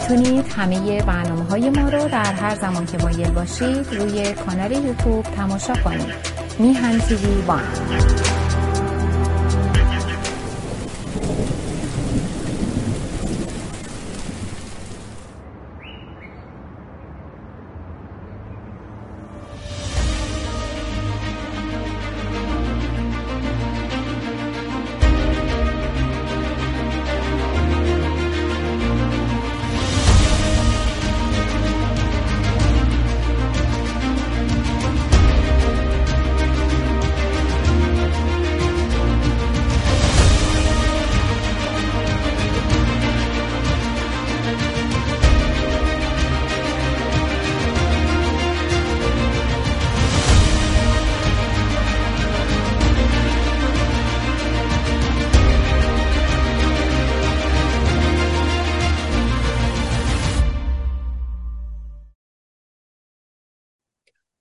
می‌تونید همه برنامه های ما رو در هر زمان که مایل باشید روی کانال یوتیوب تماشا کنید. میهن تیوی وان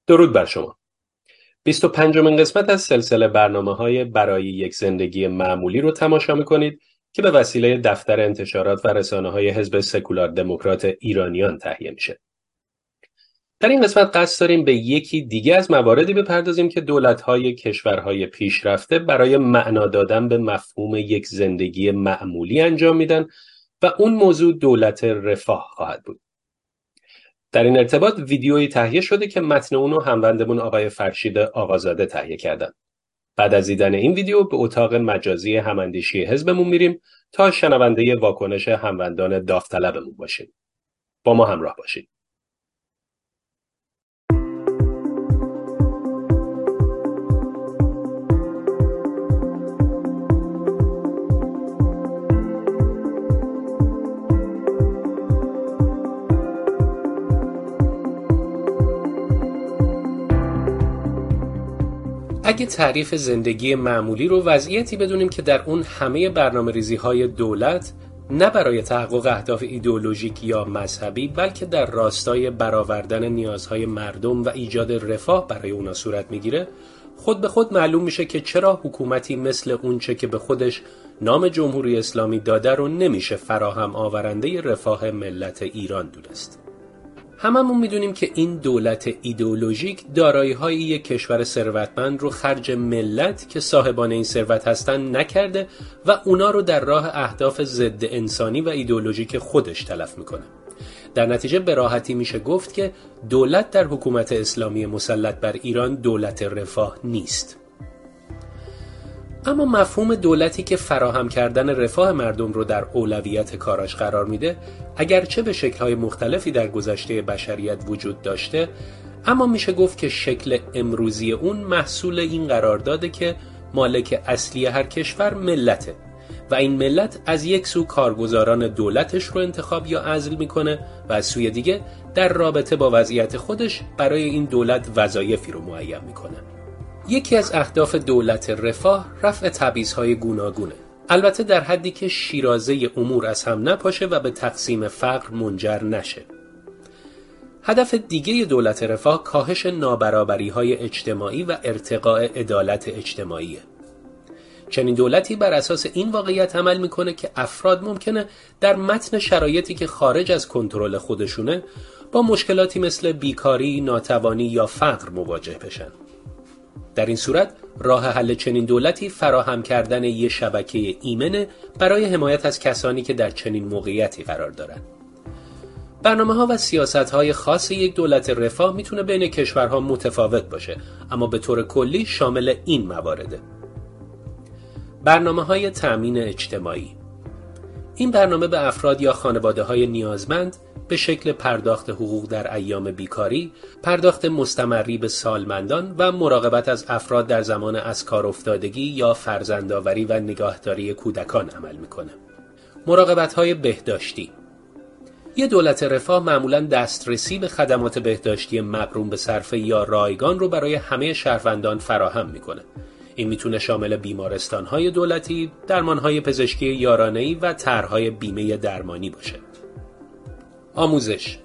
درود بر شما 25 من قسمت از سلسله برنامه های برای یک زندگی معمولی رو تماشا می‌کنید که به وسیله دفتر انتشارات و رسانه های حزب سکولار دموکرات ایرانیان تهیه میشه. در این قسمت قصد داریم به یکی دیگه از مواردی بپردازیم که های کشورهای پیشرفته برای معنا دادن به مفهوم یک زندگی معمولی انجام میدن و اون موضوع دولت رفاه خواهد بود. در این ارتباط ویدیویی تهیه شده که متن اون رو هموندمون آقای فرشید آقازاده تهیه کردن. بعد از دیدن این ویدیو به اتاق مجازی هماندیشی حزبمون میریم تا شنونده واکنش هموندان داوطلبمون باشیم. با ما همراه باشید. اگه تعریف زندگی معمولی رو وضعیتی بدونیم که در اون همه برنامه ریزی های دولت نه برای تحقق اهداف ایدئولوژیک یا مذهبی بلکه در راستای برآوردن نیازهای مردم و ایجاد رفاه برای اونا صورت می‌گیره خود به خود معلوم میشه که چرا حکومتی مثل اونچه که به خودش نام جمهوری اسلامی داده رو نمیشه فراهم آورنده رفاه ملت ایران دونست. هممون می‌دونیم که این دولت ایدئولوژیک دارایی های یک کشور ثروتمند رو خرج ملت که صاحبان این ثروت هستن نکرده و اونا رو در راه اهداف ضد انسانی و ایدئولوژیک خودش تلف می‌کنه. در نتیجه به راحتی میشه گفت که دولت در حکومت اسلامی مسلط بر ایران دولت رفاه نیست. اما مفهوم دولتی که فراهم کردن رفاه مردم رو در اولویت کاراش قرار میده اگرچه به شکلهای مختلفی در گذشته بشریت وجود داشته اما میشه گفت که شکل امروزی اون محصول این قرار داده که مالک اصلی هر کشور ملته. و این ملت از یک سو کارگزاران دولتش رو انتخاب یا عزل می‌کنه و از سوی دیگه در رابطه با وضعیت خودش برای این دولت وظایفی رو معین می‌کنه. یکی از اهداف دولت رفاه رفع تبعیضهای گوناگونه. البته در حدی که شیرازه امور از هم نپاشه و به تقسیم فقر منجر نشه. هدف دیگه دولت رفاه کاهش نابرابری های اجتماعی و ارتقاء عدالت اجتماعیه. چنین دولتی بر اساس این واقعیت عمل می‌کنه که افراد ممکنه در متن شرایطی که خارج از کنترل خودشونه با مشکلاتی مثل بیکاری، ناتوانی یا فقر مواجه بشن. در این صورت راه حل چنین دولتی فراهم کردن یک شبکه ایمنه برای حمایت از کسانی که در چنین موقعیتی قرار دارند. برنامه ها و سیاست های خاص یک دولت رفاه می‌تونه بین کشورها متفاوت باشه اما به طور کلی شامل این موارده. برنامه های تأمین اجتماعی این برنامه به افراد یا خانواده های نیازمند به شکل پرداخت حقوق در ایام بیکاری، پرداخت مستمری به سالمندان و مراقبت از افراد در زمان از کار افتادگی یا فرزندآوری و نگاهداری کودکان عمل می‌کنه. مراقبت های بهداشتی یه دولت رفاه معمولا دسترسی به خدمات بهداشتی مقروم به صرفه یا رایگان رو برای همه شهروندان فراهم می‌کنه. این می‌تونه شامل بیمارستان های دولتی، درمان های پزشکی یارانه‌ای و طرحهای بیمه درمانی باشه. آموزش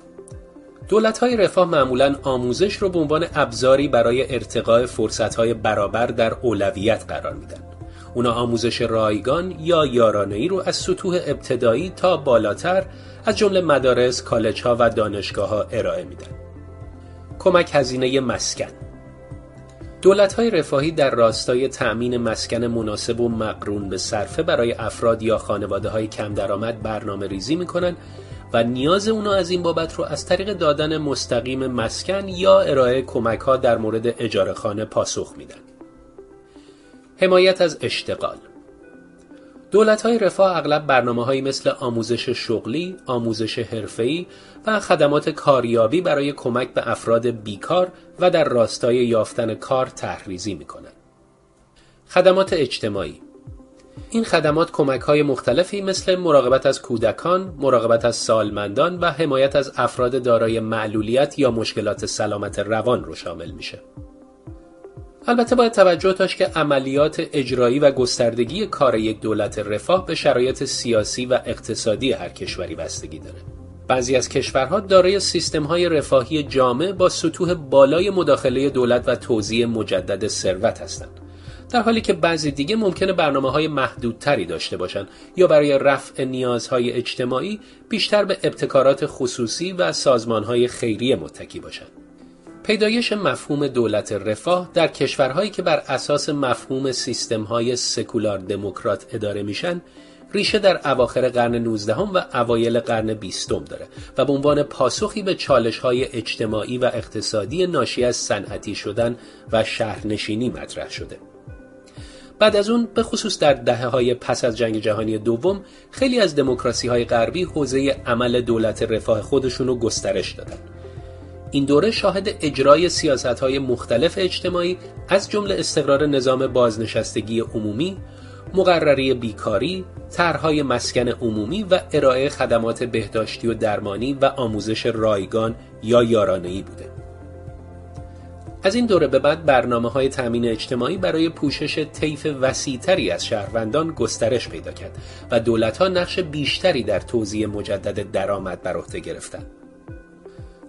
دولت های رفاه معمولا آموزش رو به عنوان ابزاری برای ارتقاء فرصت های برابر در اولویت قرار میدن. اونا آموزش رایگان یا یارانه‌ای رو از سطوح ابتدایی تا بالاتر از جمله مدارس، کالج ها و دانشگاه ها ارائه میدن. کمک هزینه مسکن دولت های رفاهی در راستای تأمین مسکن مناسب و مقرون به صرفه برای افراد یا خانواده های کم درآمد برنامه ریزی می‌کنن و نیاز اونا از این بابت رو از طریق دادن مستقیم مسکن یا ارائه کمک ها در مورد اجاره خانه پاسخ میدن. حمایت از اشتغال دولت های رفاه اغلب برنامه هایی مثل آموزش شغلی، آموزش حرفه‌ای و خدمات کاریابی برای کمک به افراد بیکار و در راستای یافتن کار تحریزی می کنند. خدمات اجتماعی این خدمات کمک های مختلفی مثل مراقبت از کودکان، مراقبت از سالمندان و حمایت از افراد دارای معلولیت یا مشکلات سلامت روان رو شامل میشه. البته باید توجه داشت که عملیات اجرایی و گستردگی کار یک دولت رفاه به شرایط سیاسی و اقتصادی هر کشوری بستگی داره. بعضی از کشورها دارای های رفاهی جامع با سطوح بالای مداخله دولت و توزیع مجدد ثروت هستند. در حالی که بعضی دیگه ممکنه برنامه های محدودتری داشته باشند یا برای رفع نیازهای اجتماعی بیشتر به ابتکارات خصوصی و سازمان های خیریه متکی باشند. پیدایش مفهوم دولت رفاه در کشورهایی که بر اساس مفهوم سیستم های سکولار دموکرات اداره میشن ریشه در اواخر قرن 19 و اوایل قرن 20 داره و به عنوان پاسخی به چالش های اجتماعی و اقتصادی ناشی از صنعتی شدن و شهرنشینی مطرح شده. بعد از اون به خصوص در دهه های پس از جنگ جهانی دوم خیلی از دموکراسی های غربی حوزه عمل دولت رفاه خودشون رو گسترش دادن. این دوره شاهد اجرای سیاست های مختلف اجتماعی از جمله استقرار نظام بازنشستگی عمومی، مقرری بیکاری، طرحهای مسکن عمومی و ارائه خدمات بهداشتی و درمانی و آموزش رایگان یا یارانه‌ای بوده. از این دوره به بعد برنامه های تأمین اجتماعی برای پوشش طیف وسیعتری از شهروندان گسترش پیدا کرد و دولت ها نقش بیشتری در توزیع مجدد درآمد بر عهده گرفتند.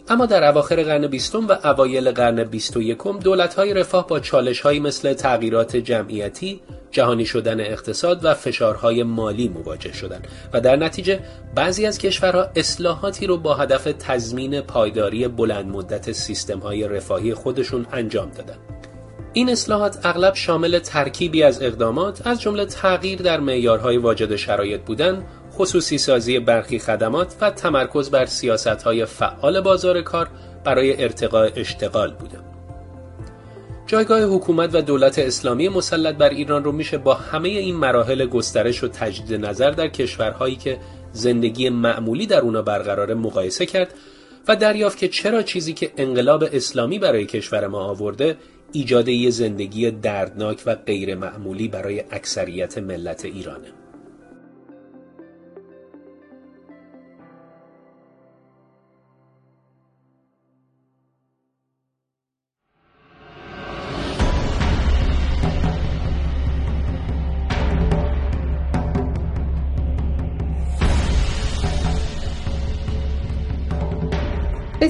اما در اواخر قرن بیستم و اوایل قرن بیست و یکم دولت‌های رفاه با چالش‌هایی مثل تغییرات جمعیتی، جهانی شدن اقتصاد و فشارهای مالی مواجه شدند و در نتیجه بعضی از کشورها اصلاحاتی رو با هدف تضمین پایداری بلند مدت سیستم‌های رفاهی خودشون انجام دادند. این اصلاحات اغلب شامل ترکیبی از اقدامات از جمله تغییر در معیارهای واجد شرایط بودن، خصوصی سازی برخی خدمات و تمرکز بر سیاست های فعال بازار کار برای ارتقاء اشتغال بوده. جایگاه حکومت و دولت اسلامی مسلط بر ایران رو میشه با همه این مراحل گسترش و تجدید نظر در کشورهایی که زندگی معمولی در اونا برقرار مقایسه کرد و دریافت که چرا چیزی که انقلاب اسلامی برای کشور ما آورده ایجاد یه زندگی دردناک و غیر معمولی برای اکثریت ملت ایرانه.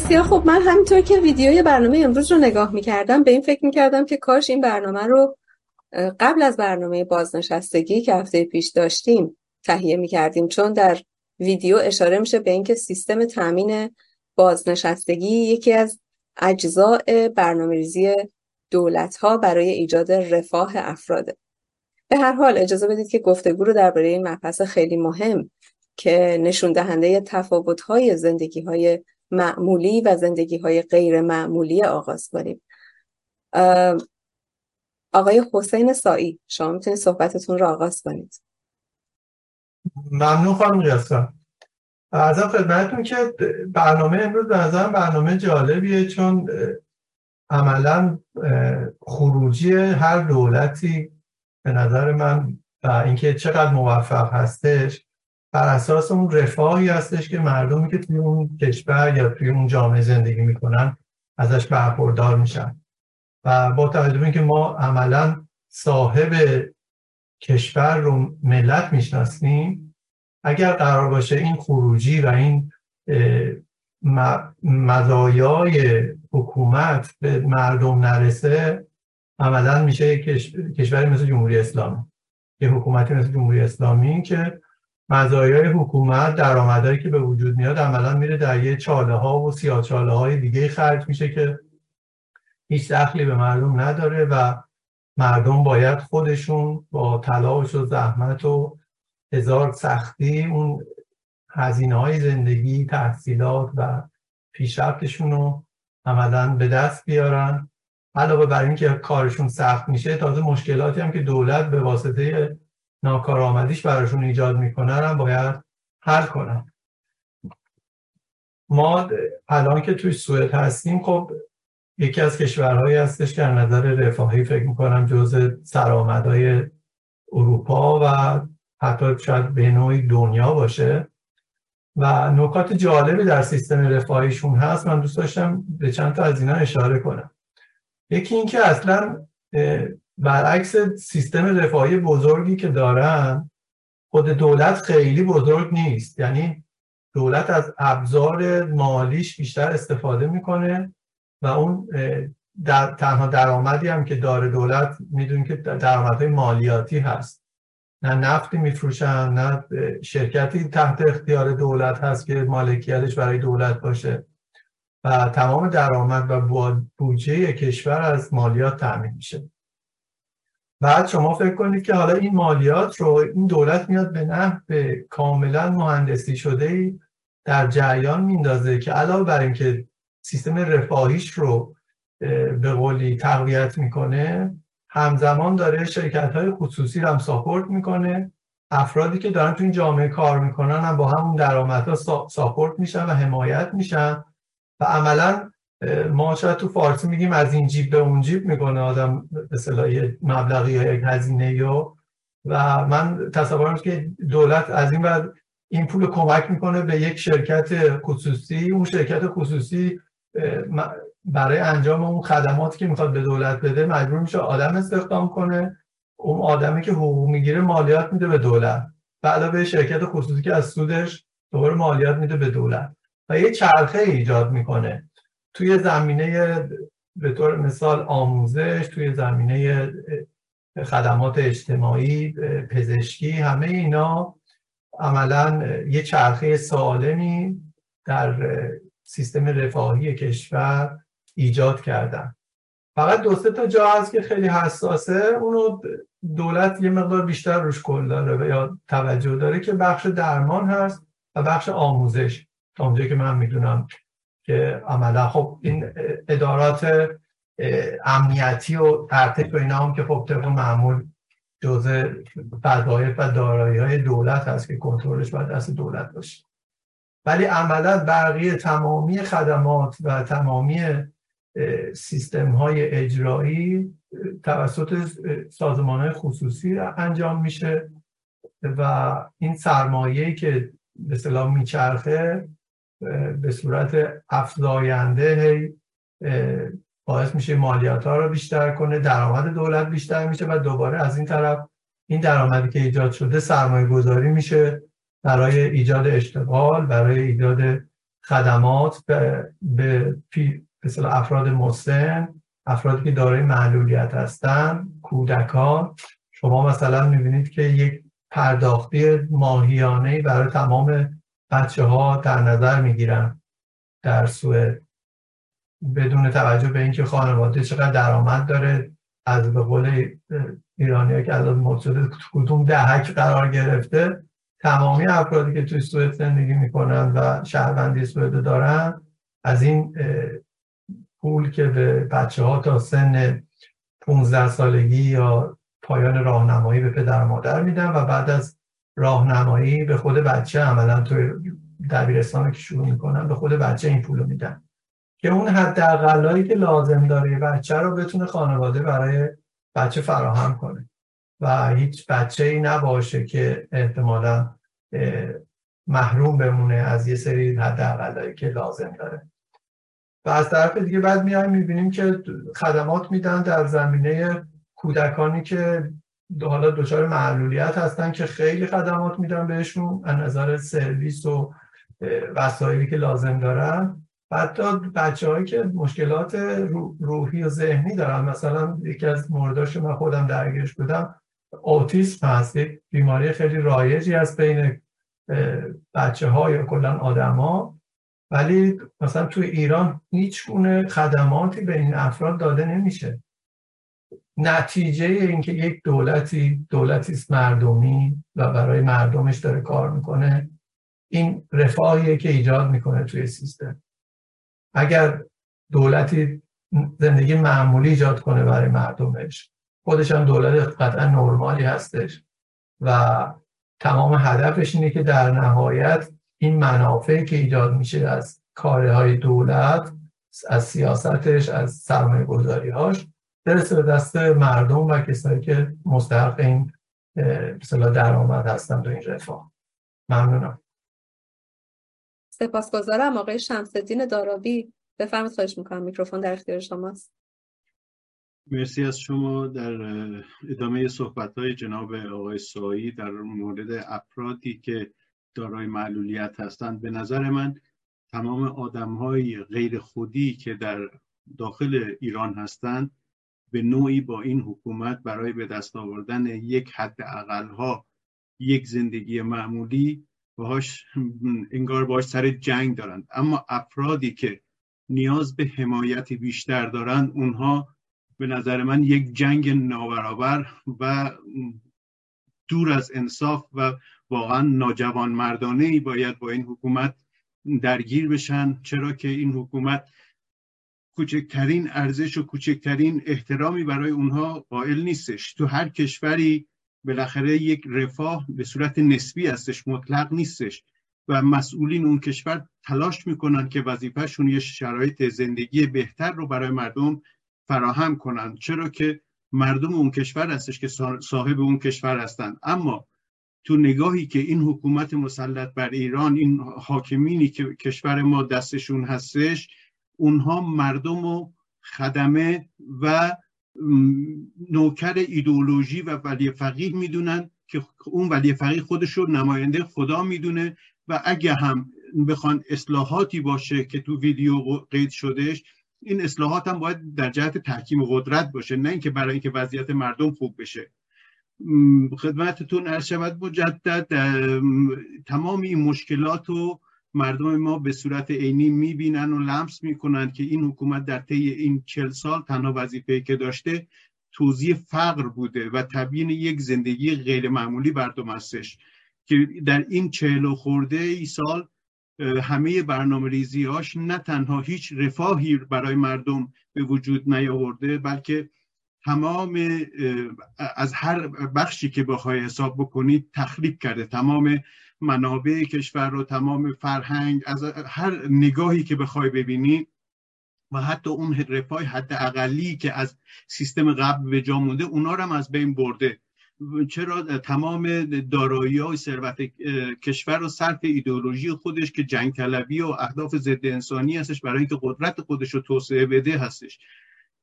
بسیار خب من همینطور که ویدیوی برنامه امروز رو نگاه می‌کردم به این فکر می‌کردم که کاش این برنامه رو قبل از برنامه بازنشستگی که هفته پیش داشتیم تهیه می‌کردیم. چون در ویدیو اشاره میشه به اینکه سیستم تامین بازنشستگی یکی از اجزاء برنامه ریزی دولت ها برای ایجاد رفاه افراده به هر حال اجازه بدید که گفتگو رو درباره این مبحث خیلی مهم که نشون دهنده تفاوت های زندگی های معمولی و زندگی های غیر معمولی آغاز کنیم. آقای حسین سایی شما می‌تونید صحبتتون رو آغاز کنید. ممنون خانم قیاسم ارزم خدمتتون که برنامه امروز به نظرم برنامه جالبیه چون عملا خروجی هر دولتی به نظر من و اینکه چقدر موفق هستش بر اساس اون رفاهی هستش که مردمی که توی اون کشور یا توی اون جامعه زندگی می‌کنن ازش برخوردار میشن. و با توجه به اینکه ما عملا صاحب کشور رو ملت می‌شناسیم اگر قرار باشه این خروجی و این مزایای حکومت به مردم نرسه عملا میشه کشوری مثل جمهوری اسلامی. یه حکومتی مثل جمهوری اسلامی که مزایای حکومت درآمدهایی که به وجود میاد عملا میره در یه چاله ها و سیاه چاله های دیگه خرج میشه که هیچ دخلی به مردم نداره و مردم باید خودشون با تلاش و زحمت و هزار سختی اون هزینه های زندگی تحصیلات و پیشرفتشون رو عملا به دست بیارن. علاوه بر اینکه کارشون سخت میشه تازه مشکلاتی هم که دولت به واسطه ناکارآمدیش براشون ایجاد می‌کنن هم باید حل کنن. ما الان که توی سوئد هستیم خب یکی از کشورهایی هستش که نظر رفاهی فکر می‌کنم جز سرآمدهای اروپا و حتی شاید به نوعی دنیا باشه. و نکات جالبی در سیستم رفاهیشون هست. من دوست داشتم به چند تا از اینا اشاره کنم. یکی اینکه اصلا برعکس سیستم رفاهی بزرگی که دارن خود دولت خیلی بزرگ نیست. یعنی دولت از ابزار مالیش بیشتر استفاده می‌کنه و اون در تنها درآمدی هم که داره دولت می‌دونی که درآمدهای مالیاتی هست. نه نفتی میفروشن نه شرکتی تحت اختیار دولت هست که مالکیتش برای دولت باشه. و تمام درآمد و بودجه کشور از مالیات تامین میشه. بعد شما فکر کنید که حالا این مالیات رو این دولت میاد به نحو کاملا مهندسی شده در جریان میندازه که علاوه بر اینکه سیستم رفاهیش رو به قولی تقویت می‌کنه همزمان داره شرکت های خصوصی رو هم ساپورت می‌کنه. افرادی که دارن تو این جامعه کار می‌کنن هم با همون درآمدها ساپورت میشن و حمایت میشن و عملا ما شاید تو فارسی میگیم از این جیب به اون جیب می‌کنه آدم به یه مبلغی یا یک هزینه یا و من تصورم که دولت از این بعد این پول کمک می‌کنه به یک شرکت خصوصی. اون شرکت خصوصی برای انجام اون خدماتی که می‌خواد به دولت بده مجبور میشه آدم استخدام کنه. اون آدمی که حقوق می‌گیره مالیات میده به دولت. بعد به شرکت خصوصی که از سودش دوباره مالیات میده به دولت. و یه چرخه ایجاد می‌کنه. توی زمینه به طور مثال آموزش توی زمینه خدمات اجتماعی پزشکی همه اینا عملا یه چرخه سالمی در سیستم رفاهی کشور ایجاد کردن. فقط دو سه تا جا هست که خیلی حساسه. اونو دولت یه مقدار بیشتر روش کل داره یا توجه داره که بخش درمان هست و بخش آموزش. تا اونجایی که من می‌دونم که عملا خب این ادارات امنیتی و ارتش و اینا هم که خب طبق معمول جزء وظایف و دارایی های دولت هست که کنترلش باید دست دولت باشه. ولی عملا بقیه تمامی خدمات و تمامی سیستم های اجرایی توسط سازمان های خصوصی انجام میشه و این سرمایه‌ای که به صلاح میچرخه به صورت افزاینده باعث میشه مالیات ها رو بیشتر کنه درآمد دولت بیشتر میشه و دوباره از این طرف این درآمدی که ایجاد شده سرمایه گذاری میشه برای ایجاد اشتغال برای ایجاد خدمات به, به افراد مسن افرادی که دارای معلولیت هستن کودکان. شما مثلا می‌بینید که یک پرداختی ماهیانه برای تمام بچه ها در نظر می‌گیرن در سوئد بدون توجه به اینکه خانواده چقدر درآمد داره از به قول ایرانی که از مرد شده کدوم دهک قرار گرفته تمامی افرادی که توی سوئد زندگی می‌کنن و شهروندی سوئد دارن از این پول که به بچه ها تا سن 15 سالگی یا پایان راهنمایی به پدر مادر میدن و بعد از راهنمایی به خود بچه عملا توی دبیرستان که شروع می‌کنن به خود بچه این پول میدن. که اون حداقلایی که لازم داره بچه رو بتونه خانواده برای بچه فراهم کنه. و هیچ بچه ای نباشه که احتمالا محروم بمونه از یه سری حداقلایی که لازم داره. و از طرف دیگه بعد میایم می‌بینیم که خدمات میدن در زمینه کودکانی که حالا دچار معلولیت هستن که خیلی خدمات میدن بهشون از نظر سرویس و وسایلی که لازم دارن. حتی بچه هایی که مشکلات روحی و ذهنی دارن. مثلا یکی از مورداش من خودم درگیرش بودم اوتیسم هست. بیماری خیلی رایجی هست بین بچه ها یا کلا آدما. ولی مثلا تو ایران هیچ گونه خدماتی به این افراد داده نمیشه. نتیجه اینکه یک دولتی دولتی است مردمی و برای مردمش داره کار می‌کنه این رفاهیه که ایجاد می‌کنه توی سیستم. اگر دولتی زندگی معمولی ایجاد کنه برای مردمش خودش هم دولت قطعا نرمالی هستش و تمام هدفش اینه که در نهایت این منافعی که ایجاد میشه از کارهای دولت از سیاستش از سرمایه گذاریهاش برسه به دست مردم و کسایی که مستحق این مثلا درآمد هستن تو این رفاه. ممنونم. سپاسگزارم آقای شمسدین دارابی بفرمایید خواهش می‌کنم. میکروفون در اختیار شماست. مرسی از شما. در ادامه صحبت های جناب آقای سایی در مورد افرادی که دارای معلولیت هستند به نظر من تمام آدم های غیر خودی که در داخل ایران هستند به نوعی با این حکومت برای به دست آوردن یک حد اقل ها یک زندگی معمولی باهاش انگار باهاش سر جنگ دارند. اما افرادی که نیاز به حمایت بیشتر دارند اونها به نظر من یک جنگ نابرابر و دور از انصاف و واقعا ناجوان مردانه ای باید با این حکومت درگیر بشن. چرا که این حکومت کوچکترین ارزش و کوچکترین احترامی برای اونها قائل نیستش. تو هر کشوری بالاخره یک رفاه به صورت نسبی هستش مطلق نیستش. و مسئولین اون کشور تلاش می‌کنن که وظیفهشون یه شرایط زندگی بهتر رو برای مردم فراهم کنند چرا که مردم اون کشور هستش که صاحب اون کشور هستند اما تو نگاهی که این حکومت مسلط بر ایران این حاکمینی که کشور ما دستشون هستش اونها مردم و خدمه و نوکر ایدئولوژی و ولی فقیه می‌دونن که اون ولی فقیه خودش رو نماینده خدا می‌دونه و اگه هم بخوان اصلاحاتی باشه که تو ویدیو قید شدهش این اصلاحات هم باید در جهت تحکیم قدرت باشه نه اینکه برای اینکه وضعیت مردم خوب بشه. خدمتتون عرض شود مجدد تمام این مشکلات رو مردم ما به صورت عینی می‌بینن و لمس می‌کنن که این حکومت در طی این چل سال تنها وظیفه که داشته توضیح فقر بوده و تبیین یک زندگی غیر معمولی مردم هستش که در این چهل و خورده ای سال همه برنامه ریزیهاش نه تنها هیچ رفاهی برای مردم به وجود نیاورده بلکه تمام از هر بخشی که بخوای حساب بکنید تخریب کرده. تمام منابع کشور رو تمام فرهنگ از هر نگاهی که بخوای ببینی و حتی اون رفاه حد اقلی که از سیستم قبل به جا مونده اونا رو هم از بین برده. چرا؟ تمام دارایی های ثروت کشور رو صرف ایدئولوژی خودش که جنگ طلبی و اهداف ضد انسانی هستش برای اینکه قدرت خودش رو توسعه بده هستش.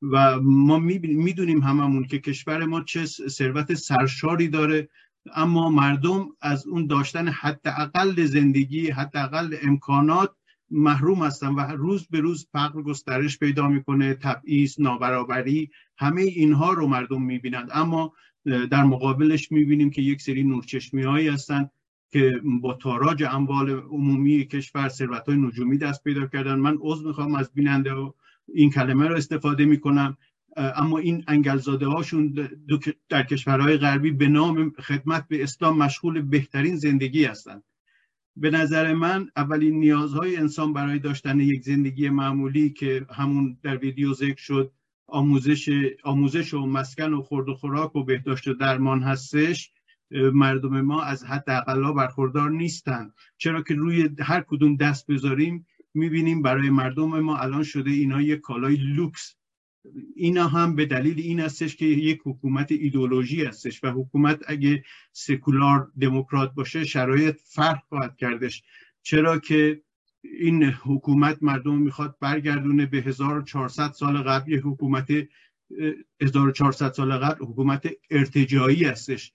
و ما می‌دونیم هممون که کشور ما چه ثروت سرشاری داره. اما مردم از اون داشتن حداقل زندگی حداقل امکانات محروم هستن و روز به روز فقر گسترش پیدا می‌کنه تبعیض نابرابری همه اینها رو مردم می‌بینند. اما در مقابلش می‌بینیم که یک سری نورچشمی هایی هستن که با تاراج اموال عمومی کشور ثروت های نجومی دست پیدا کردن. من عضو می‌خوام از بیننده و این کلمه رو استفاده می‌کنم. اما این انگلزاده هاشون در کشورهای غربی به نام خدمت به اسلام مشغول بهترین زندگی هستند به نظر من اولین نیازهای انسان برای داشتن یک زندگی معمولی که همون در ویدیو ذکر شد آموزش آموزش و مسکن و خورد و خوراک و بهداشت و درمان هستش مردم ما از حد اقلا برخوردار نیستند چرا که روی هر کدوم دست بذاریم می‌بینیم برای مردم ما الان شده اینا یک کالای لوکس. اینا هم به دلیل این هستش که یک حکومت ایدولوژی هستش و حکومت اگه سکولار دموکرات باشه شرایط فرق خواهد کردش. چرا که این حکومت مردم می‌خواد برگردونه به 1400 سال قبل یک حکومت 1400 سال قبل حکومت ارتجایی هستش.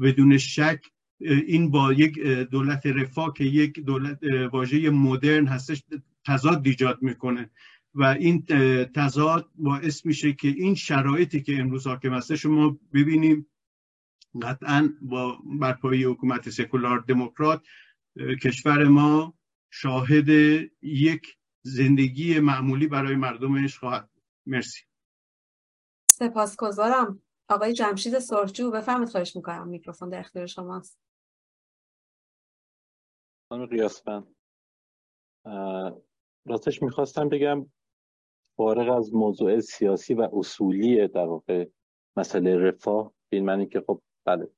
بدون شک این با یک دولت رفاه که یک دولت واژه مدرن هستش تضاد ایجاد می‌کنه. و این تضاد باعث میشه که این شرایطی که امروز حاکم هستش شما ببینیم قطعا با برپایی حکومت سکولار دموکرات کشور ما شاهد یک زندگی معمولی برای مردمش خواهد مرسی. سپاسگزارم. آقای جمشید سرجو بفهمید خواهش می‌کنم. میکروفون در اختیار شماست. خانم قیاسفند راستش می‌خواستم بگم فارغ از موضوع سیاسی و اصولی در واقع مسئله رفاه این معنی که خب بله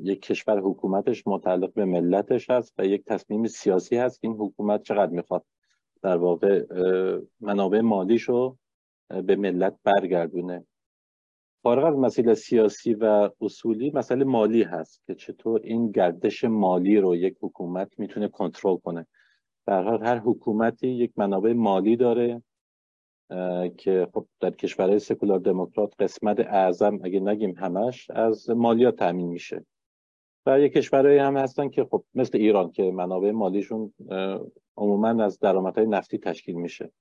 یک کشور حکومتش متعلق به ملتش هست و یک تصمیم سیاسی هست که این حکومت چقدر می‌خواد در واقع منابع مالیشو به ملت برگردونه. فارغ از مسئله سیاسی و اصولی مسئله مالی هست که چطور این گردش مالی رو یک حکومت می‌تونه کنترل کنه. در حال هر حکومتی یک منابع مالی داره. که خب در کشورهای سکولار دموکرات قسمت اعظم اگه نگیم همش از مالیات تامین میشه. و یک کشورهایی هم هستن که خب مثل ایران که منابع مالیشون عموما از درآمدهای نفتی تشکیل میشه.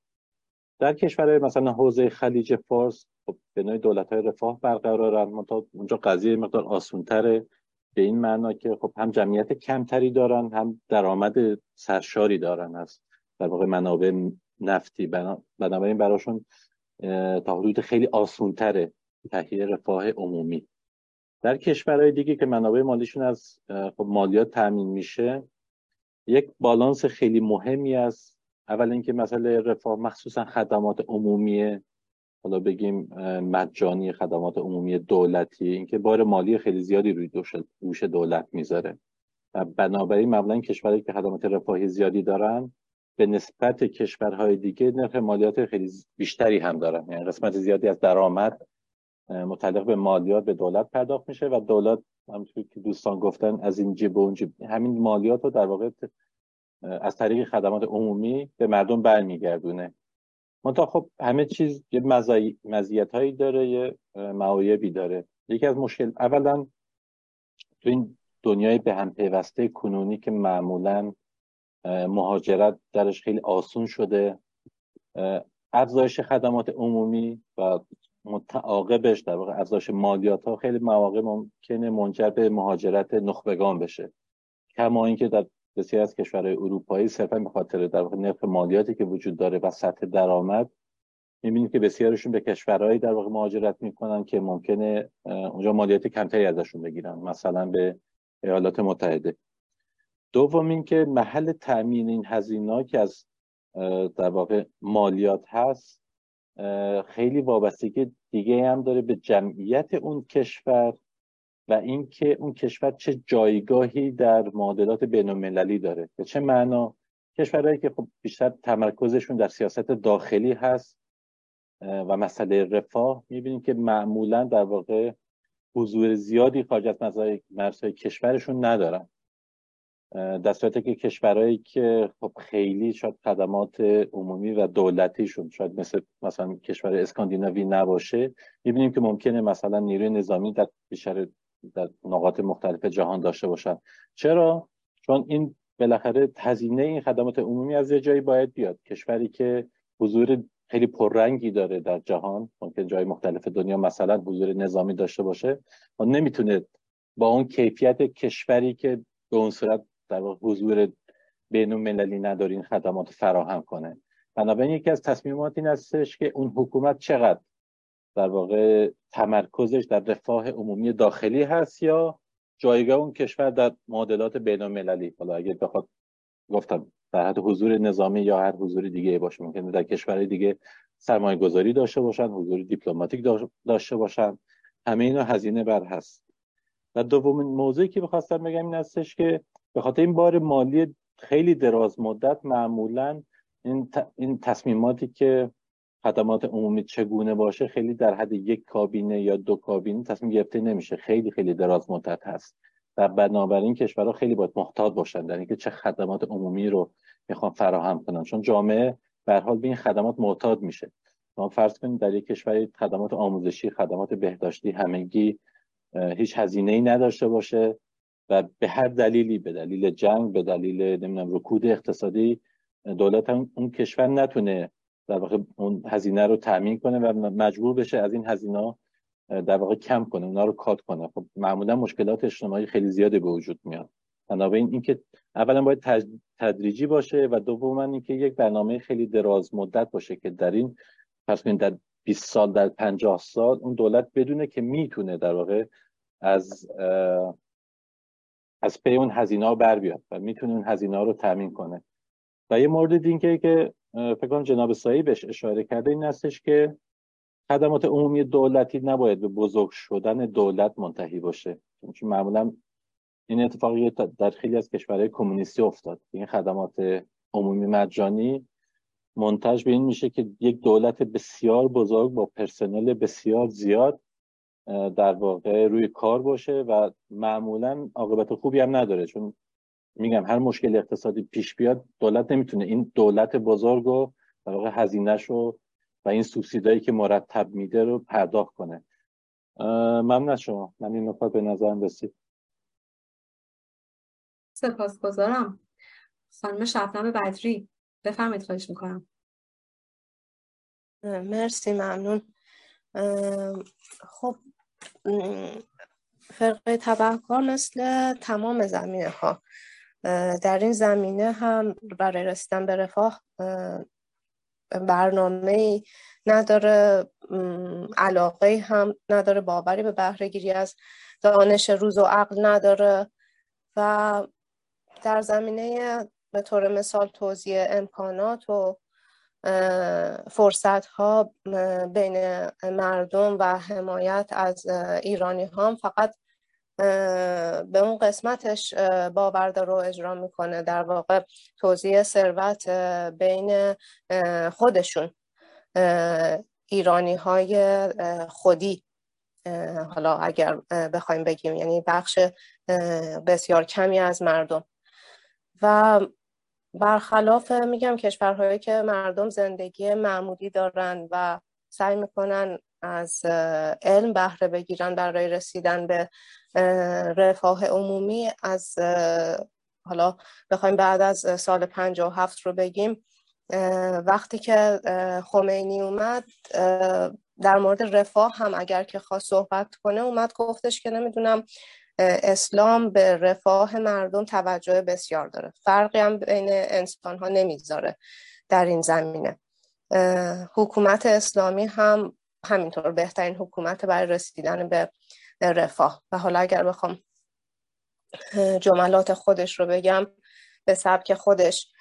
در کشورهای مثلا حوزه خلیج فارس خب به نوعی دولت های رفاه برقرارن. اونجا قضیه مقدار آسونتره به این معنا که خب هم جمعیت کمتری دارن هم درآمد سرشاری دارن از در واقع منابع نفتی. بنابراین براشون تا حدود خیلی آسونتره تهیه رفاه عمومی. در کشورهای دیگه که منابع مالیشون از خب مالیات تامین میشه یک بالانس خیلی مهمی است. اول اینکه مسئله رفاه مخصوصا خدمات عمومی حالا بگیم مجانی خدمات عمومی دولتی. اینکه بار مالی خیلی زیادی روی دوش دولت می‌ذاره. و بنابراین معمولا کشورهایی که خدمات رفاهی زیادی دارن به نسبت کشورهای دیگه نرخ مالیات خیلی بیشتری هم دارن. یعنی قسمت زیادی از درآمد متعلق به مالیات به دولت پرداخت میشه و دولت همونطور که دوستان گفتن از این جیب اون جیب همین مالیات رو در واقع از طریق خدمات عمومی به مردم برمیگردونه. منتها خب همه چیز یه مزیت هایی داره یه معایبی داره. یکی از مشکل اولا تو این دنیای به هم پیوسته کنونی که معمولا مهاجرت درش خیلی آسون شده. افزایش خدمات عمومی و متعاقبش در واقع افزایش مالیات ها خیلی مواقع ممکنه منجر به مهاجرت نخبگان بشه. کما اینکه در بسیار از کشورهای اروپایی صرفا به خاطر در واقع نرخ مالیاتی که وجود داره و سطح درآمد می‌بینیم که بسیارشون به کشورهایی در واقع مهاجرت می‌کنن که ممکنه اونجا مالیات کمتری ازشون بگیرن مثلا به ایالات متحده. دوم اینکه محل تامین این هزینه که از در واقع مالیات هست خیلی وابستگی دیگه هم داره به جمعیت اون کشور و اینکه اون کشور چه جایگاهی در معادلات بین المللی داره. به چه معنا؟ کشورهایی که خب بیشتر تمرکزشون در سیاست داخلی هست و مسئله رفاه. می‌بینیم که معمولا در واقع حضور زیادی خارج از مرزهای کشورشون ندارن. در صورتی که کشورهایی که خب خیلی شاید خدمات عمومی و دولتیشون شاید مثل مثلا کشور اسکاندیناوی نباشه می‌بینیم که ممکنه مثلا نیروی نظامی در بیشتر در نقاط مختلف جهان داشته باشن. چرا؟ چون این بالاخره هزینه این خدمات عمومی از یه جایی باید بیاد. کشوری که حضور خیلی پررنگی داره در جهان ممکن جای مختلف دنیا مثلا حضور نظامی داشته باشه و نمی‌تونه با اون کیفیت کشوری که به اون صورت در حضور بین المللی نداره این خدمات فراهم کنه. بنابراین یکی از تصمیمات این هستش که اون حکومت چقدر در واقع تمرکزش در رفاه عمومی داخلی هست یا جایگاه اون کشور در معادلات بین المللی. حالا اگه بخواد گفتم در حد حضور نظامی یا هر حضور دیگه باشه ممکنه در کشور دیگه سرمایه گذاری داشته باشن حضور دیپلماتیک داشته باشن. همه اینا هزینه بر هست. و دومین موضوعی که بخواستم بگم این هستش که به خاطر این بار مالی خیلی دراز مدت معمولا این, این تصمیماتی که خدمات عمومی چگونه باشه خیلی در حد یک کابینه یا دو کابینه تصمیم گرفته نمیشه. خیلی خیلی دراز مدت هست. و بنابراین کشورها خیلی باید محتاط باشن در اینکه چه خدمات عمومی رو می‌خوان فراهم کنن. چون جامعه به حال به این خدمات معتاد میشه. ما فرض کنید در یک کشور خدمات آموزشی خدمات بهداشتی همگی هیچ هزینه ای نداشته باشه. و به هر دلیلی به دلیل جنگ به دلیل نمی‌دونم رکود اقتصادی دولت اون کشور نتونه در واقع اون هزینه رو تامین کنه و مجبور بشه از این هزینه در واقع کم کنه اونا رو کات کنه. خب معمولا مشکلات اجتماعی خیلی زیادی به وجود میاد. بنابراین اینکه اولا باید تدریجی باشه و دوما اینکه یک برنامه خیلی دراز مدت باشه که در این پس در 20 سال در 50 سال اون دولت بدونه که می‌تونه در واقع از از پی اون هزینه بر بیاد و می‌تونه اون هزینه رو تامین کنه. و یه مورد دیگه که فکر کنم جناب سایی بهش اشاره کرده این هستش که خدمات عمومی دولتی نباید به بزرگ شدن دولت منتهی باشه. چون معمولا این اتفاقی در خیلی از کشورهای کمونیستی افتاد. این خدمات عمومی مجانی منتج به این میشه که یک دولت بسیار بزرگ با پرسنل بسیار زیاد در واقع روی کار باشه و معمولا عاقبت خوبی هم نداره. چون میگم هر مشکل اقتصادی پیش بیاد دولت نمی‌تونه. این دولت بزرگ رو در واقع هزینهش رو و این سوبسیدایی که مرتب میده رو پرداخت کنه. ممنون از شما. من این نکات به نظرم رسید. سپاسگزارم. خانم شبنم بدری بفرمایید خواهش می‌کنم. مرسی ممنون. خب فرقه تبهکار مثل تمام زمینه ها در این زمینه هم برای رسیدن به رفاه برنامه نداره علاقه هم نداره باوری به بهره گیری از دانش روز و عقل نداره و در زمینه به طور مثال توضیح امکانات و فرصت ها بین مردم و حمایت از ایرانی هم فقط به اون قسمتش باور رو اجرا می‌کنه در واقع توضیح ثروت بین خودشون ایرانی های خودی. حالا اگر بخوایم بگیم یعنی بخش بسیار کمی از مردم. و برخلاف میگم کشورهایی که مردم زندگی معمولی دارن و سعی می‌کنن از علم بهره بگیرن برای رسیدن به رفاه عمومی از حالا بخوایم بعد از سال 57 رو بگیم وقتی که خمینی اومد در مورد رفاه هم اگر که خواست صحبت کنه اومد گفتش که نمی‌دونم اسلام به رفاه مردم توجه بسیار داره. فرقی هم بین انسان ها نمی‌ذاره در این زمینه. حکومت اسلامی هم همینطور بهترین حکومت برای رسیدن به رفاه. و حالا اگر بخوام جملات خودش رو بگم به سبک خودش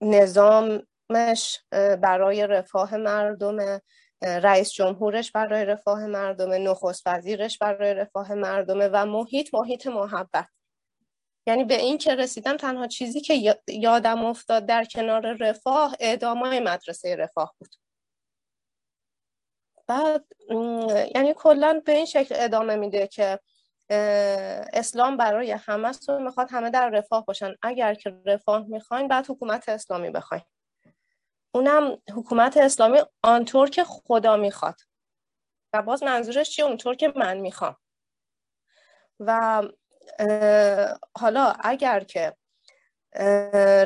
نظامش برای رفاه مردم رئیس جمهورش برای رفاه مردم نخست وزیرش برای رفاه مردم و محیط محیط محبت. یعنی به این که رسیدم تنها چیزی که یادم افتاد در کنار رفاه اعدامای مدرسه رفاه بود. بعد یعنی کلا به این شکل ادامه میده که اسلام برای همه می‌خواد همه در رفاه باشن. اگر که رفاه می‌خواین بعد حکومت اسلامی بخواین. اونم حکومت اسلامی آنطور که خدا می‌خواد. و باز منظورش چیه؟ اونطور که من می‌خوام. و حالا اگر که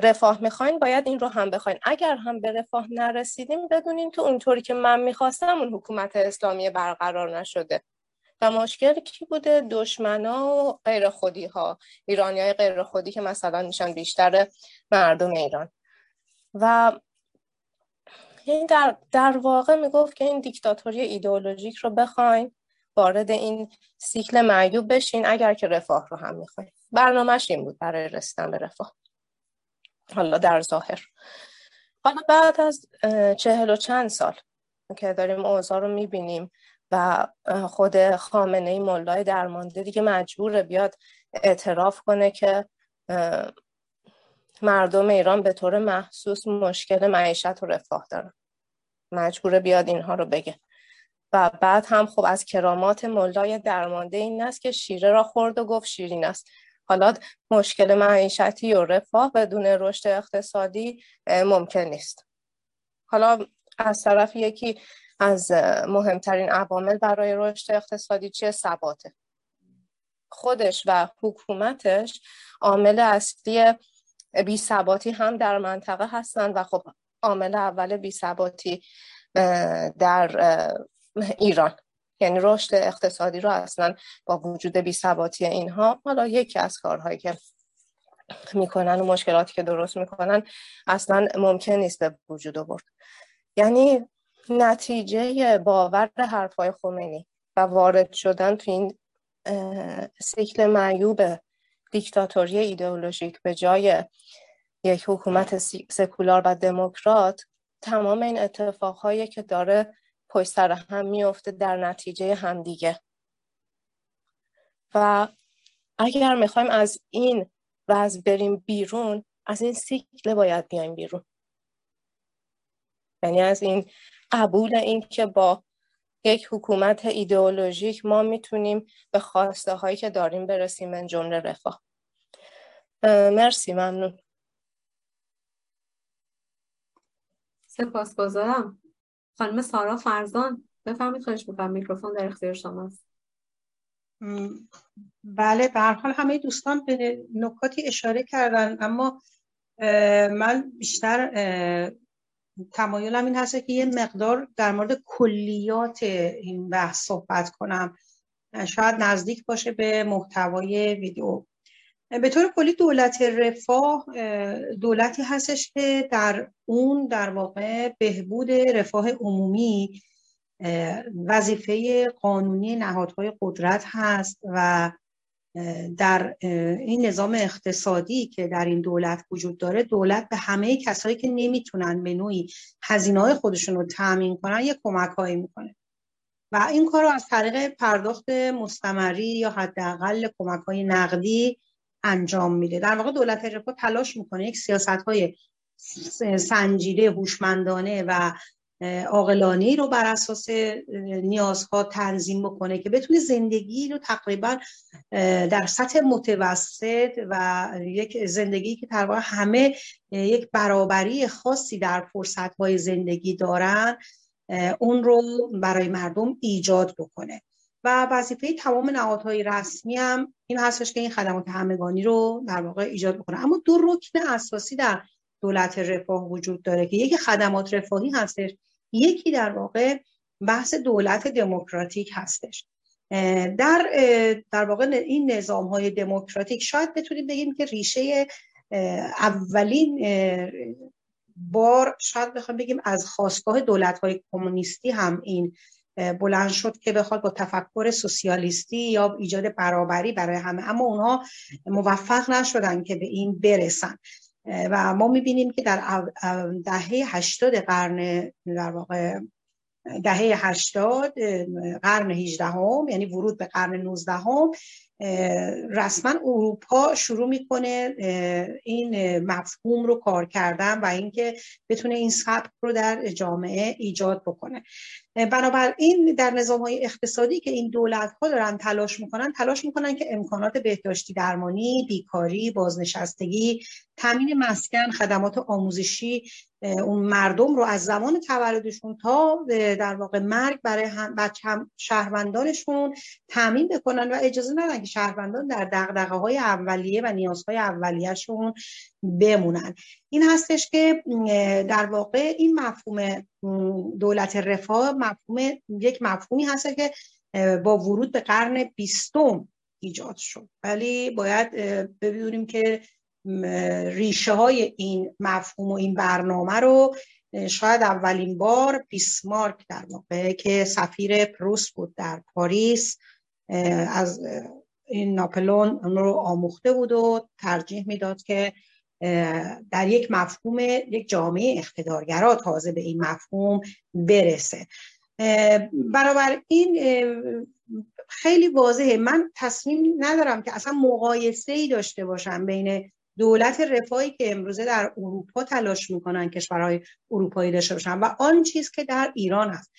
رفاه می‌خواین باید این رو هم بخواین. اگر هم به رفاه نرسیدیم بدونین که اونطوری که من می‌خواستم اون حکومت اسلامی برقرار نشده. و مشکل کی بوده؟ دشمنا و غیر خودی ها ایرانی های غیر خودی که مثلا میشن بیشتر مردم ایران. و این در, در واقع می‌گفت که این دیکتاتوری ایدئولوژیک رو بخواین وارد این سیکل معیوب بشین اگر که رفاه رو هم می‌خواین. برنامهش این بود برای رسیدن به رفاه. حالا در ظاهر. حالا بعد از چهل و چند سال که داریم اوضاع رو می‌بینیم و خود خامنه ای ملای درمانده دیگه مجبور بیاد اعتراف کنه که مردم ایران به طور محسوس مشکل معیشت و رفاه دارن. مجبور بیاد اینها رو بگه. و بعد هم خب از کرامات ملای درمانده این است که شیره را خورد و گفت شیرین است. حالا مشکل معیشتی و رفاه بدون رشد اقتصادی ممکن نیست. حالا از طرف یکی از مهمترین عوامل برای رشد اقتصادی چیه؟ ثباته. خودش و حکومتش عامل اصلی بی ثباتی هم در منطقه هستند و خب عامل اول بی ثباتی در ایران. یعنی رشد اقتصادی رو اصلا با وجود بیثباتی اینها حالا یکی از کارهایی که می‌کنن و مشکلاتی که درست می‌کنن اصلا ممکن نیست به وجود آورد. یعنی نتیجه باور حرفای خمینی و وارد شدن تو این سیکل معیوب دیکتاتوری ایدئولوژیک به جای یک حکومت سکولار و دموکرات تمام این اتفاقهایی که داره پشت سر هم میفته در نتیجه همدیگه. و اگر می‌خوایم از این وضع بریم بیرون از این سیکل باید بیایم بیرون. یعنی از این قبول این که با یک حکومت ایدئولوژیک ما می‌تونیم به خواسته هایی که داریم برسیم من جمله رفاه. مرسی ممنون. سپاسگزارم. خانم سارا فرزان بفرمایید خواهش می‌کنم میکروفون در اختیار شماست بله به حال همه دوستان به نکاتی اشاره کردن اما من بیشتر تمایلم این هست که یه مقدار در مورد کلیات این بحث صحبت کنم. شاید نزدیک باشه به محتوای ویدیو. به طور کلی دولت رفاه دولتی هستش که در اون در واقع بهبود رفاه عمومی وظیفه قانونی نهادهای قدرت هست و در این نظام اقتصادی که در این دولت وجود داره دولت به همه کسایی که نمی‌تونن به نوعی هزینه های خودشون رو تأمین کنن یه کمک هایی می‌کنه. و این کار رو از طریق پرداخت مستمری یا حداقل کمک های نقدی انجام میده. در واقع دولت رفاه تلاش می‌کنه یک سیاست های سنجیده هوشمندانه و عاقلانه رو بر اساس نیازها تنظیم بکنه که بتونه زندگی رو تقریبا در سطح متوسط و یک زندگی که تقریبا همه یک برابری خاصی در فرصتهای زندگی دارن اون رو برای مردم ایجاد بکنه. و وظیفه تمام نهادهای رسمی هم این هستش که این خدمات همگانی رو در واقع ایجاد بکنه. اما دو رکن اساسی در دولت رفاه وجود داره که یکی خدمات رفاهی هستش یکی در واقع بحث دولت دموکراتیک هستش. در در واقع این نظام های دموکراتیک شاید بتونیم بگیم که ریشه اولین بار شاید بخوام بگیم از خواستگاه دولت های کمونیستی هم این بلند شد که بخواد با تفکر سوسیالیستی یا ایجاد برابری برای همه. اما اونها موفق نشدن که به این برسن. و ما می‌بینیم که در دهه هشتاد قرن در واقع دهه هشتاد قرن هیجدهم یعنی ورود به قرن نوزدهم رسما اروپا شروع می‌کنه این مفهوم رو کار کردن و اینکه بتونه این سبک رو در جامعه ایجاد بکنه. بنابراین در نظام های اقتصادی که این دولت ها دارن تلاش می‌کنن تلاش می‌کنن که امکانات بهداشتی درمانی بیکاری بازنشستگی تامین مسکن خدمات آموزشی اون مردم رو از زمان تولدشون تا در واقع مرگ برای هم بچه هم شهروندانشون تامین بکنن و اجازه ندن شهروندان در دقدقه های اولیه و نیازهای اولیهشون بمونن. این هستش که در واقع این مفهوم دولت رفاه مفهوم یک مفهومی هست که با ورود به قرن بیستم ایجاد شد. ولی باید ببینیم که ریشه های این مفهوم و این برنامه رو شاید اولین بار بیسمارک در واقع که سفیر پروس بود در پاریس از این ناپلون رو آموخته بود و ترجیح می‌داد که در یک مفهوم یک جامعه اقتدارگرا تازه به این مفهوم برسه. برابر این خیلی واضحه. من تصمیم ندارم که اصلا مقایسه ای داشته باشم بین دولت رفاهی که امروزه در اروپا تلاش می‌کنن کشورهای اروپایی داشته باشن و آن چیز که در ایران هست.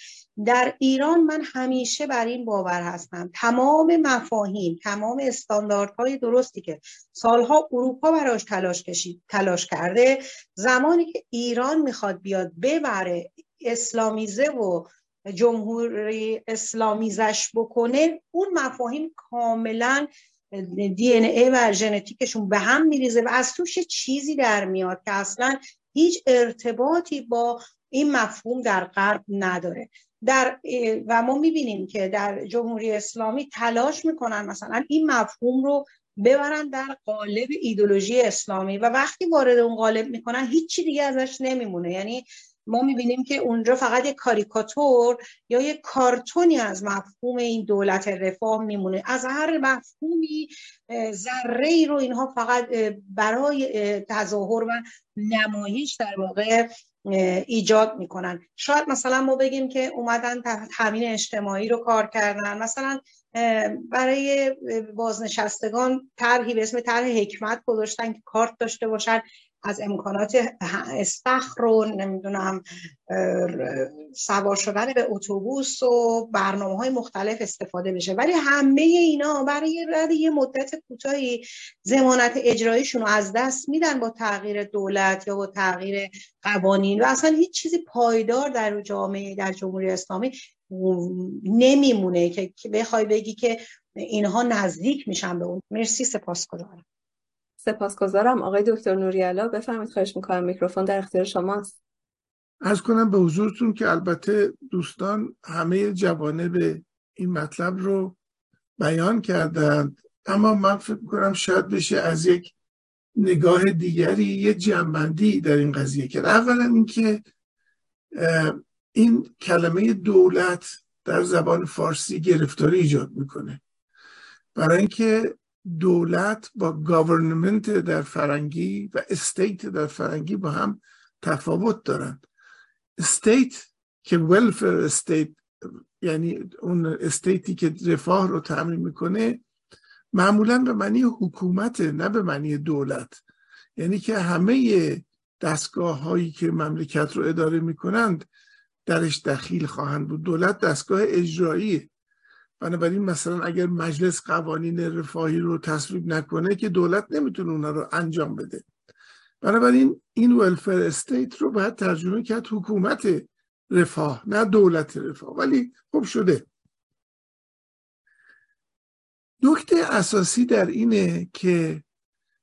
در ایران من همیشه بر این باور هستم. تمام مفاهیم تمام استانداردهای درستی که سالها اروپا براش تلاش کشید تلاش کرده زمانی که ایران می‌خواد بیاد ببره اسلامیزه و جمهوری اسلامیزش بکنه اون مفاهیم کاملا دی این ای و ژنتیکشون به هم میریزه و از توش چیزی در میاد که اصلا هیچ ارتباطی با این مفهوم در غرب نداره. در و ما می‌بینیم که در جمهوری اسلامی تلاش می‌کنن مثلا این مفهوم رو ببرن در قالب ایدولوژی اسلامی و وقتی وارد اون قالب می‌کنن هیچی دیگه ازش نمیمونه. یعنی ما می‌بینیم که اونجا فقط یک کاریکاتور یا یک کارتونی از مفهوم این دولت رفاه میمونه. از هر مفهومی ذره ای رو اینها فقط برای تظاهر و نمایش در واقع ایجاد می‌کنن. شاید مثلا ما بگیم که اومدن تامین اجتماعی رو کار کردن. مثلا برای بازنشستگان طرحی به اسم طرح حکمت گذاشتن که کارت داشته باشن. از امکانات استخر رو نمی‌دونم سوار شدن به اتوبوس و برنامه های مختلف استفاده بشه. ولی همه اینا برای رد یه مدت کوتاهی زمانت اجراییشون رو از دست میدن با تغییر دولت یا با تغییر قوانین. و اصلا هیچ چیزی پایدار در جامعه در جمهوری اسلامی نمیمونه که بخوای بگی که اینها نزدیک میشن به اون. مرسی سپاسگزارم. سپاسگزارم. آقای دکتر نوریالا بفرمایید خواهش می‌کنم میکروفون در اختیار شماست. از کنم به حضورتون که البته دوستان همه به این مطلب رو بیان کردند. اما من فکر کنم شاید بشه از یک نگاه دیگری یه جنبندی در این قضیه کرد. اولا اینکه این کلمه دولت در زبان فارسی گرفتاری ایجاد می‌کنه. برای اینکه دولت با government در فرنگی و state در فرنگی با هم تفاوت دارن state که welfare state یعنی اون state ی که رفاه رو تأمین می‌کنه معمولا به معنی حکومت نه به معنی دولت. یعنی که همه دستگاه هایی که مملکت رو اداره می‌کنند درش دخیل خواهند بود. دولت دستگاه اجرایی. بنابراین مثلا اگر مجلس قوانین رفاهی رو تصویب نکنه که دولت نمی‌تونه اونا رو انجام بده. بنابراین این ولفر استیت رو باید ترجمه کرد حکومت رفاه نه دولت رفاه. ولی خوب شده. نکته اساسی در اینه که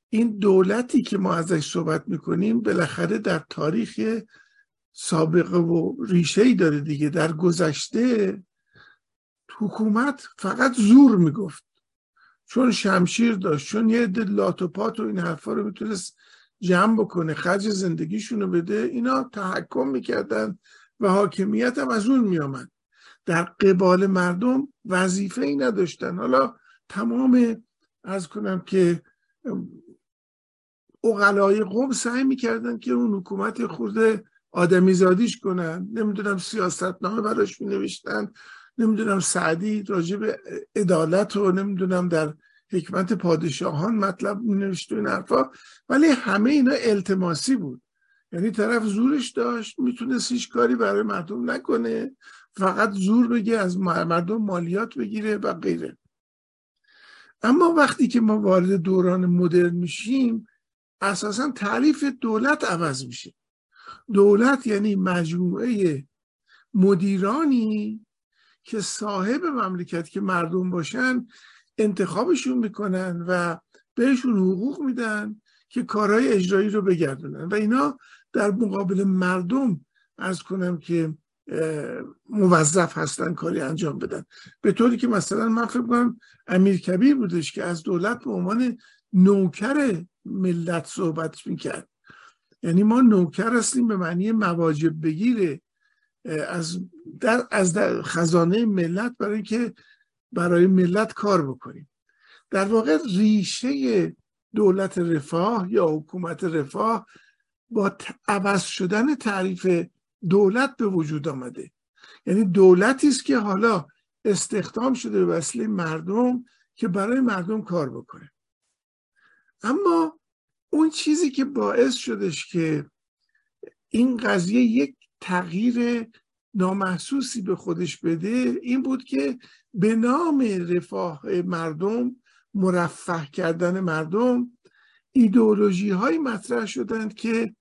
این دولتی که ما ازش صحبت می‌کنیم بالاخره در تاریخ سابقه و ریشه ای داره دیگه. در گذشته حکومت فقط زور می‌گفت. چون شمشیر داشت چون یه عده لاتوپات و این حرفا رو می‌تونست جمع بکنه خرج زندگیشون رو بده اینا تحکم می‌کردن و حاکمیت هم از اون میامد در قبال مردم وظیفه ای نداشتن. حالا تمام از کنم که اقلای قوم سعی می‌کردن که اون حکومت خورده آدمی زادیش کنن. نمی‌دونم سیاست نامه براش می نوشتن نمی‌دونم سعدی راجع به عدالت و نمی‌دونم در حکمت پادشاهان مطلب می نوشت و این حرفا ولی همه اینا التماسی بود. یعنی طرف زورش داشت می‌تونست هیچ کاری برای مردم نکنه فقط زور بگه از مردم مالیات بگیره و غیره. اما وقتی که ما وارد دوران مدرن میشیم اساسا تعریف دولت عوض میشه. دولت یعنی مجموعه مدیرانی که صاحب مملکت که مردم باشن انتخابشون می‌کنن و بهشون حقوق میدن که کارهای اجرایی رو بگردونن. و اینا در مقابل مردم از کنم که موظف هستن کاری انجام بدن. به طوری که مثلا من فکر کنم امیر کبیر بودش که از دولت به عنوان نوکر ملت صحبت می‌کرد. یعنی ما نوکر هستیم به معنی مواجب بگیره از در از در خزانه ملت برای اینکه برای ملت کار بکنیم. در واقع ریشه دولت رفاه یا حکومت رفاه با عوض شدن تعریف دولت به وجود آمده. یعنی دولتی است که حالا استخدام شده به وسیله مردم که برای مردم کار بکنه. اما اون چیزی که باعث شدش که این قضیه یک تغییر نامحسوسی به خودش بده این بود که به نام رفاه مردم مرفه کردن مردم ایدئولوژی های مطرح شدند که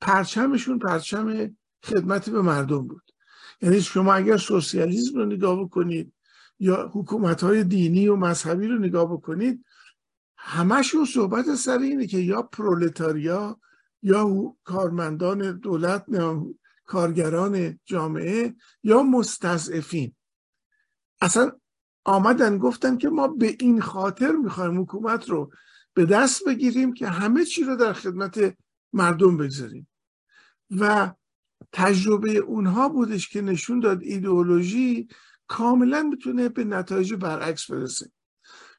پرچمشون پرچم خدمت به مردم بود. یعنی شما اگر سوسیالیسم رو نگاه بکنید یا حکومت های دینی و مذهبی رو نگاه بکنید همشون صحبت سر اینه که یا پرولتاریا یا کارمندان دولت کارگران جامعه یا مستضعفین؟ اصلا آمدن گفتن که ما به این خاطر می‌خوایم حکومت رو به دست بگیریم که همه چی رو در خدمت مردم بگذاریم. و تجربه اونها بودش که نشون داد ایدئولوژی کاملا می‌تونه به نتایج برعکس برسه.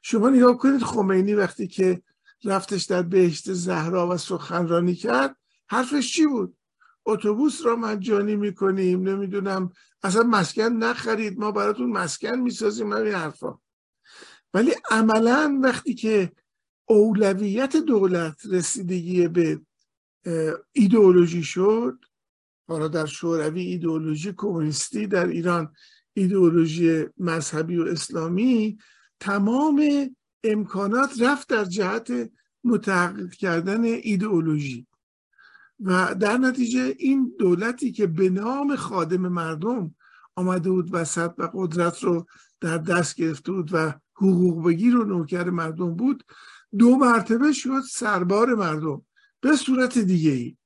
شما نگاه کنید خمینی وقتی که رفتش در بهشت زهرا و سخنرانی کرد حرفش چی بود؟ اتوبوس را مجانی می‌کنیم نمی‌دونم اصلا مسکن نخرید ما براتون مسکن می‌سازیم این حرفا. ولی عملا وقتی که اولویت دولت رسیدگی به ایدئولوژی شد حالا در شوروی ایدئولوژی کمونیستی در ایران ایدئولوژی مذهبی و اسلامی تمام امکانات رفت در جهت متحقق کردن ایدئولوژی. و در نتیجه این دولتی که به نام خادم مردم آمده بود وسط و قدرت رو در دست گرفته بود و حقوق بگیر و نوکر مردم بود دو مرتبه شد سربار مردم به صورت دیگه ای.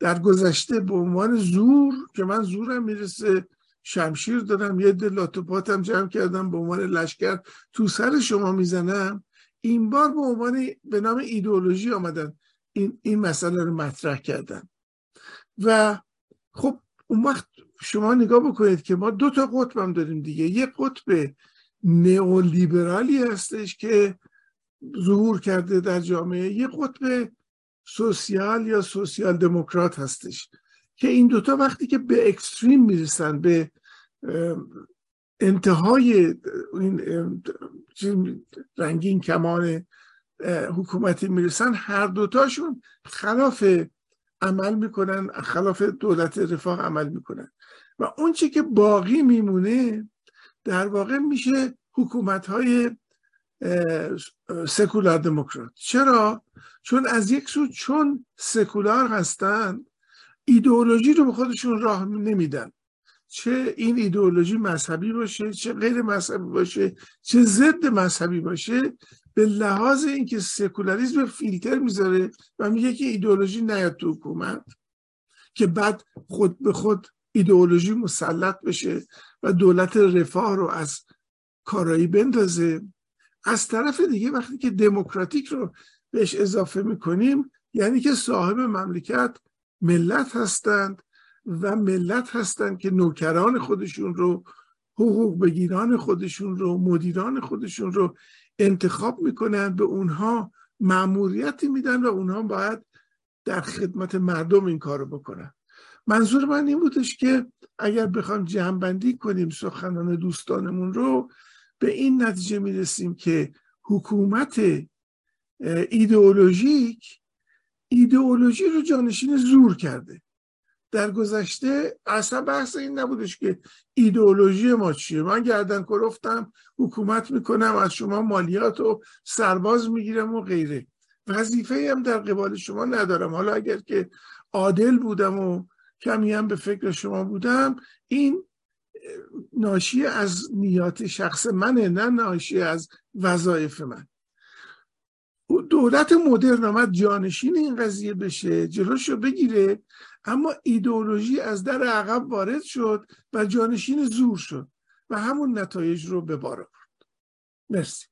در گذشته به عنوان زور که من زورم می‌رسه شمشیر دارم یه دلاتوپاتم جمع کردم به عنوان لشکر تو سر شما می‌زنم. این بار به عنوان به نام ایدئولوژی آمدن. این, این مسئله رو مطرح کردن. و خب اون وقت شما نگاه بکنید که ما دو تا قطب هم داریم دیگه. یه قطب نئولیبرالی هستش که ظهور کرده در جامعه. یه قطب سوسیال یا سوسیال دموکرات هستش که این دوتا وقتی که به اکستریم می‌رسن به انتهای این رنگین کمان حکومتی می‌رسن هر دوتاشون خلاف عمل می‌کنن خلاف دولت رفاه عمل می‌کنن. و اون چی که باقی میمونه در واقع میشه حکومت های سکولار دموکرات. چرا؟ چون از یک سو چون سکولار هستن ایدئولوژی رو به خودشون راه نمیدن. چه این ایدئولوژی مذهبی باشه چه غیر مذهبی باشه چه ضد مذهبی باشه به لحاظ اینکه سکولاریزم فیلتر می‌ذاره و میگه که ایدئولوژی نیاد تو حکومت که بعد خود به خود ایدئولوژی مسلط بشه و دولت رفاه رو از کارایی بندازه. از طرف دیگه وقتی که دموکراتیک رو بهش اضافه می‌کنیم یعنی که صاحب مملکت ملت هستند و ملت هستند که نوکران خودشون رو حقوق بگیران خودشون رو مدیران خودشون رو انتخاب می‌کنن به اونها معموریتی میدن و اونها باید در خدمت مردم این کارو بکنن. منظور من این بودش که اگر بخوام جمعبندی کنیم سخنان دوستانمون رو به این نتیجه می‌رسیم که حکومت ایدئولوژیک ایدئولوژی رو جانشین زور کرده. در گذشته اصلا بحث این نبودش که ایدئولوژی ما چیه. من گردن کرفتم حکومت می‌کنم از شما مالیات و سرباز می‌گیرم و غیره. وظیفه هم در قبال شما ندارم. حالا اگر که عادل بودم و کمی هم به فکر شما بودم این ناشی از نیات شخص منه نه ناشی از وظایف من. دولت مدرن آمد جانشین این قضیه بشه جلوشو بگیره. اما ایدئولوژی از در عقب وارد شد و جانشین زور شد و همون نتایج رو به بار برد مرسی.